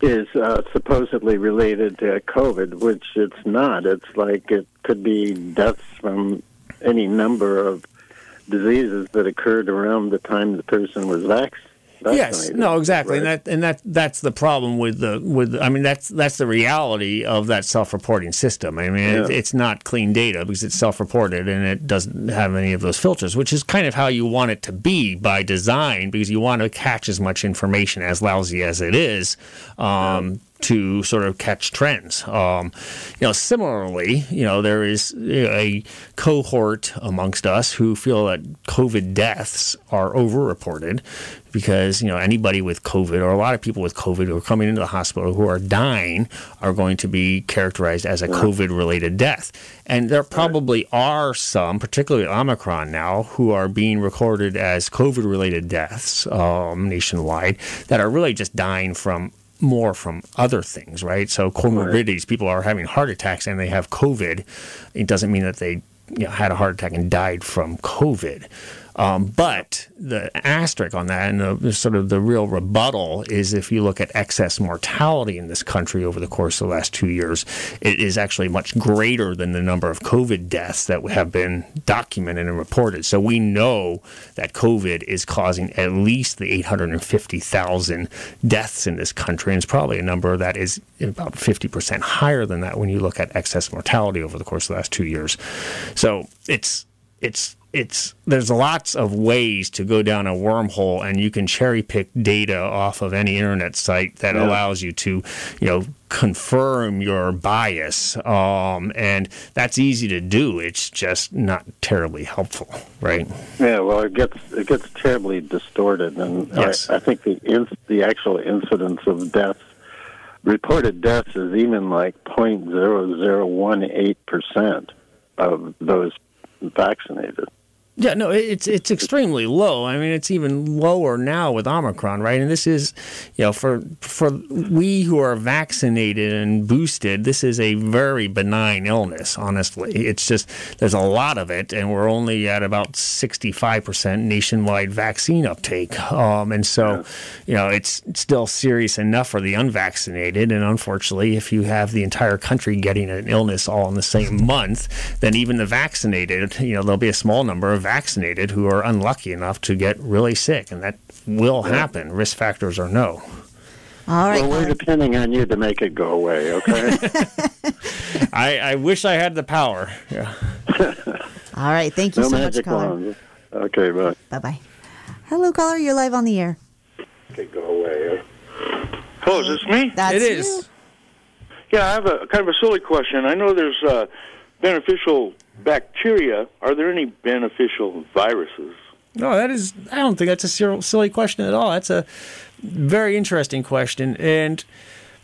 is uh, supposedly related to COVID, which it's not. It's like it could be deaths from any number of diseases that occurred around the time the person was vaccinated. Yes, no, exactly, and that and that that's the problem with the with. I mean, that's that's the reality of that self-reporting system. I mean, it, it's not clean data because it's self-reported and it doesn't have any of those filters, which is kind of how you want it to be by design, because you want to catch as much information as lousy as it is. Um, To sort of catch trends, um, you know. Similarly, you know, there is a cohort amongst us who feel that COVID deaths are overreported because you know anybody with COVID or a lot of people with COVID who are coming into the hospital who are dying are going to be characterized as a COVID-related death, and there probably are some, particularly Omicron now, who are being recorded as COVID-related deaths um, nationwide that are really just dying from more from other things, right? So comorbidities, people are having heart attacks and they have COVID. It doesn't mean that they you know, had a heart attack and died from COVID. Um, but the asterisk on that, and the, sort of the real rebuttal, is if you look at excess mortality in this country over the course of the last two years, it is actually much greater than the number of COVID deaths that have been documented and reported. So we know that COVID is causing at least the 850,000 deaths in this country, and it's probably a number that is about 50% higher than that when you look at excess mortality over the course of the last two years. So it's it's it's there's lots of ways to go down a wormhole and you can cherry pick data off of any internet site that Yeah. allows you to you know confirm your bias um, and that's easy to do it's just not terribly helpful right Yeah, well, it gets it gets terribly distorted, and Yes. I, I think the inc- the actual incidence of deaths, reported deaths, is even like point zero zero one eight percent of those vaccinated. Yeah, no, it's it's extremely low. I mean, it's even lower now with Omicron, right? And this is, you know, for for we who are vaccinated and boosted, this is a very benign illness. Honestly, it's just there's a lot of it, and we're only at about sixty five percent nationwide vaccine uptake. Um, and so, you know, it's still serious enough for the unvaccinated. And unfortunately, if you have the entire country getting an illness all in the same month, then even the vaccinated, you know, there'll be a small number of vaccinated who are unlucky enough to get really sick, and that will happen, risk factors or no. All right. well, we're depending on you to make it go away. Okay. I, I wish I had the power. Yeah. All right. Thank you no so much, caller. wand. Okay, bye. Bye bye. Hello, caller. You're live on the air. Okay, go away. Oh, is this me? That's It you. Yeah, I have a kind of a silly question. I know there's uh, beneficial bacteria. Are there any beneficial viruses? No, that is. I don't think that's a silly question at all. That's a very interesting question. And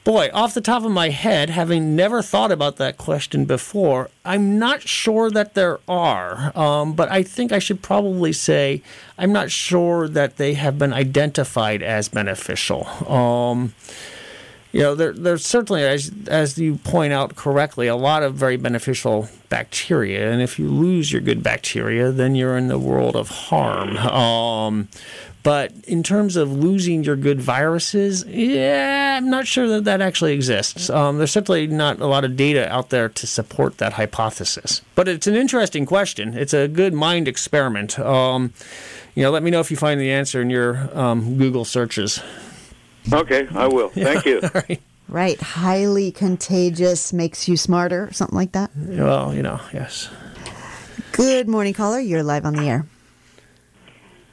boy, off the top of my head, having never thought about that question before, I'm not sure that there are. Um, but I think I should probably say I'm not sure that they have been identified as beneficial. Um, you know, there, there's certainly, as, as you point out correctly, a lot of very beneficial bacteria. And if you lose your good bacteria, then you're in the world of harm. Um, but in terms of losing your good viruses, yeah, I'm not sure that that actually exists. Um, there's simply not a lot of data out there to support that hypothesis. But it's an interesting question. It's a good mind experiment. Um, you know, let me know if you find the answer in your um, Google searches. Okay, I will. Thank you. All right. Right. Highly contagious makes you smarter, something like that. Well, you know, yes. Good morning, caller. You're live on the air.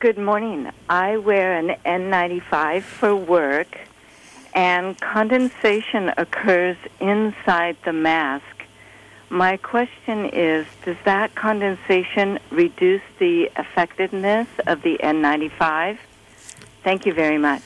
Good morning. I wear an N95 for work, and condensation occurs inside the mask. My question is Does that condensation reduce the effectiveness of the N95? Thank you very much.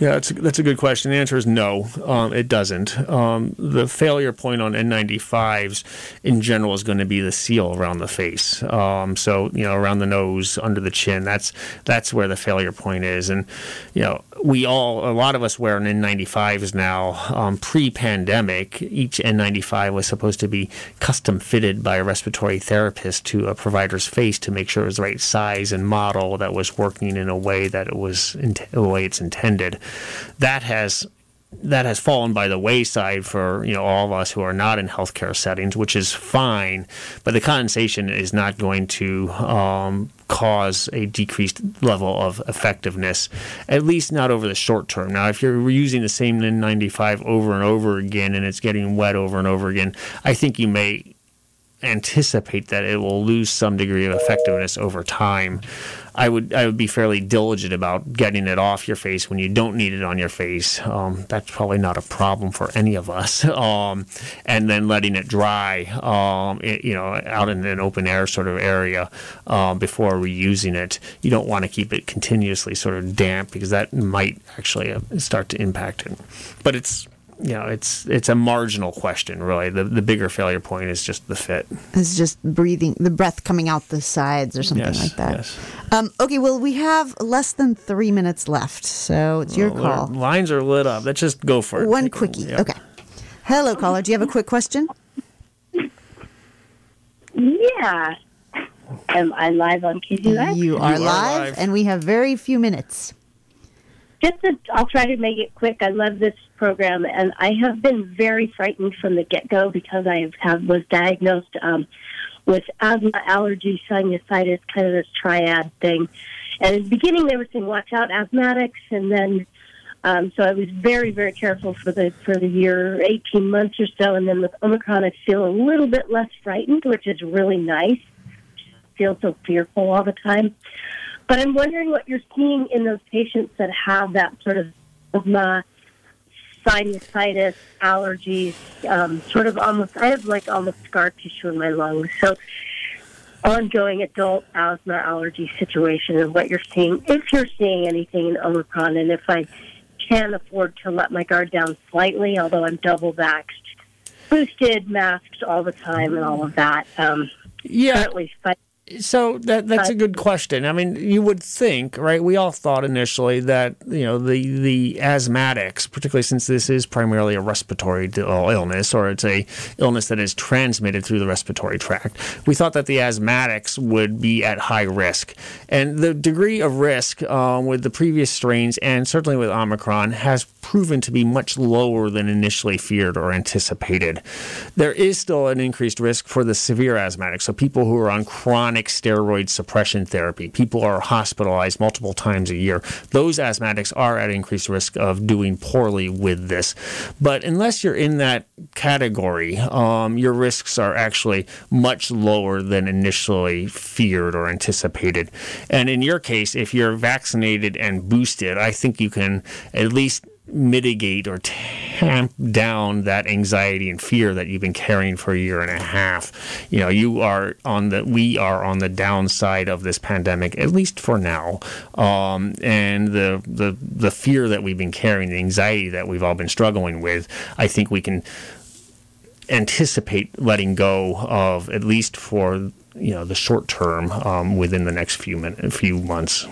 Yeah, that's a, that's a good question. The answer is no, um, it doesn't. Um, the failure point on N95s in general is going to be the seal around the face. Um, so you know, around the nose, under the chin. That's that's where the failure point is. And you know, we all, a lot of us wear an N95s now. Um, pre-pandemic, each N95 was supposed to be custom fitted by a respiratory therapist to a provider's face to make sure it was the right size and model that was working in a way that it was in, the way it's intended. That has that has fallen by the wayside for you know all of us who are not in healthcare settings, which is fine. But the condensation is not going to um, cause a decreased level of effectiveness, at least not over the short term. Now, if you're using the same N95 over and over again and it's getting wet over and over again, I think you may anticipate that it will lose some degree of effectiveness over time. I would I would be fairly diligent about getting it off your face when you don't need it on your face. Um, that's probably not a problem for any of us. Um, and then letting it dry, um, it, you know, out in an open air sort of area um, before reusing it. You don't want to keep it continuously sort of damp because that might actually uh, start to impact it. But it's you know, it's it's a marginal question, really. The the bigger failure point is just the fit. It's just breathing, the breath coming out the sides or something Yes, like that. yes. Um, okay, well, we have less than three minutes left, so it's your Well, call. Lines are lit up. Let's just go for it. One quickie. Yep. Okay. Hello, caller. Do you have a quick question? Yeah. Am I live on KZ Live? You are live, and we have very few minutes. Just to, I'll try to make it quick. I love this program, and I have been very frightened from the get go because I have was diagnosed um, with asthma, allergy, sinusitis, kind of this triad thing. And in the beginning, they were saying, "Watch out, asthmatics," and then um, so I was very, very careful for the for the year, eighteen months or so. And then with Omicron, I feel a little bit less frightened, which is really nice. I Feel so fearful all the time. But I'm wondering what you're seeing in those patients that have that sort of asthma, sinusitis, allergies, um, sort of almost, I have like almost scar tissue in my lungs. So ongoing adult asthma allergy situation and what you're seeing, if you're seeing anything in Omicron, and if I can afford to let my guard down slightly, although I'm double vaxxed, boosted, masked all the time, and all of that. Um, Yeah. Currently fight- So that that's a good question. I mean, you would think, right? We all thought initially that you know the the asthmatics, particularly since this is primarily a respiratory uh, illness or it's a illness that is transmitted through the respiratory tract. We thought that the asthmatics would be at high risk, and the degree of risk um, with the previous strains and certainly with Omicron has proven to be much lower than initially feared or anticipated. There is still an increased risk for the severe asthmatics, so people who are on chronic steroid suppression therapy, people are hospitalized multiple times a year. Those asthmatics are at increased risk of doing poorly with this. But unless you're in that category, um, your risks are actually much lower than initially feared or anticipated. And in your case, if you're vaccinated and boosted, I think you can at least mitigate or tamp down that anxiety and fear that you've been carrying for a year and a half. You know, you are on the we are on the downside of this pandemic, at least for now. Um, and the the the fear that we've been carrying, the anxiety that we've all been struggling with, I think we can anticipate letting go of at least for you know the short term um, within the next few min- few months.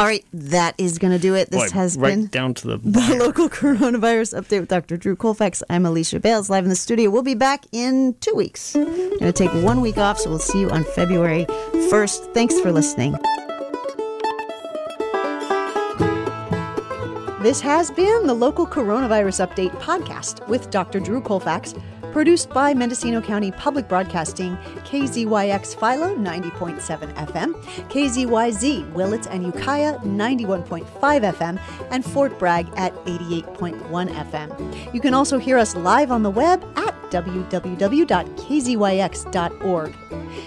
All right, that is going to do it. This Boy, has right been down to the the local coronavirus update with Dr. Drew Colfax. I'm Alicia Bales, live in the studio. We'll be back in two weeks. I'm Going to take one week off, so we'll see you on February 1st. Thanks for listening. This has been the local coronavirus update podcast with Dr. Drew Colfax, produced by Mendocino County Public Broadcasting, KZYX Philo 90.7 FM, KZYZ Willits and Ukiah 91.5 FM, and Fort Bragg at 88.1 FM. You can also hear us live on the web at www.kzyx.org.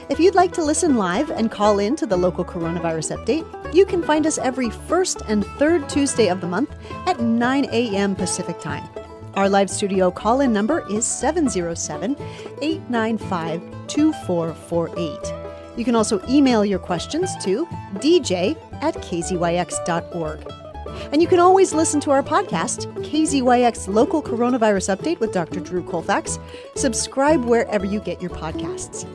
If you'd like to listen live and call in to the local coronavirus update, you can find us every first and third Tuesday of the month at 9 a.m. Pacific Time. Our live studio call in number is 707 895 2448. You can also email your questions to dj at kzyx.org. And you can always listen to our podcast, KZYX Local Coronavirus Update with Dr. Drew Colfax. Subscribe wherever you get your podcasts.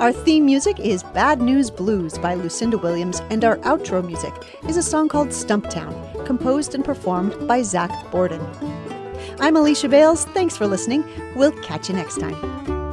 Our theme music is Bad News Blues by Lucinda Williams, and our outro music is a song called Stumptown, composed and performed by Zach Borden. I'm Alicia Bales. Thanks for listening. We'll catch you next time.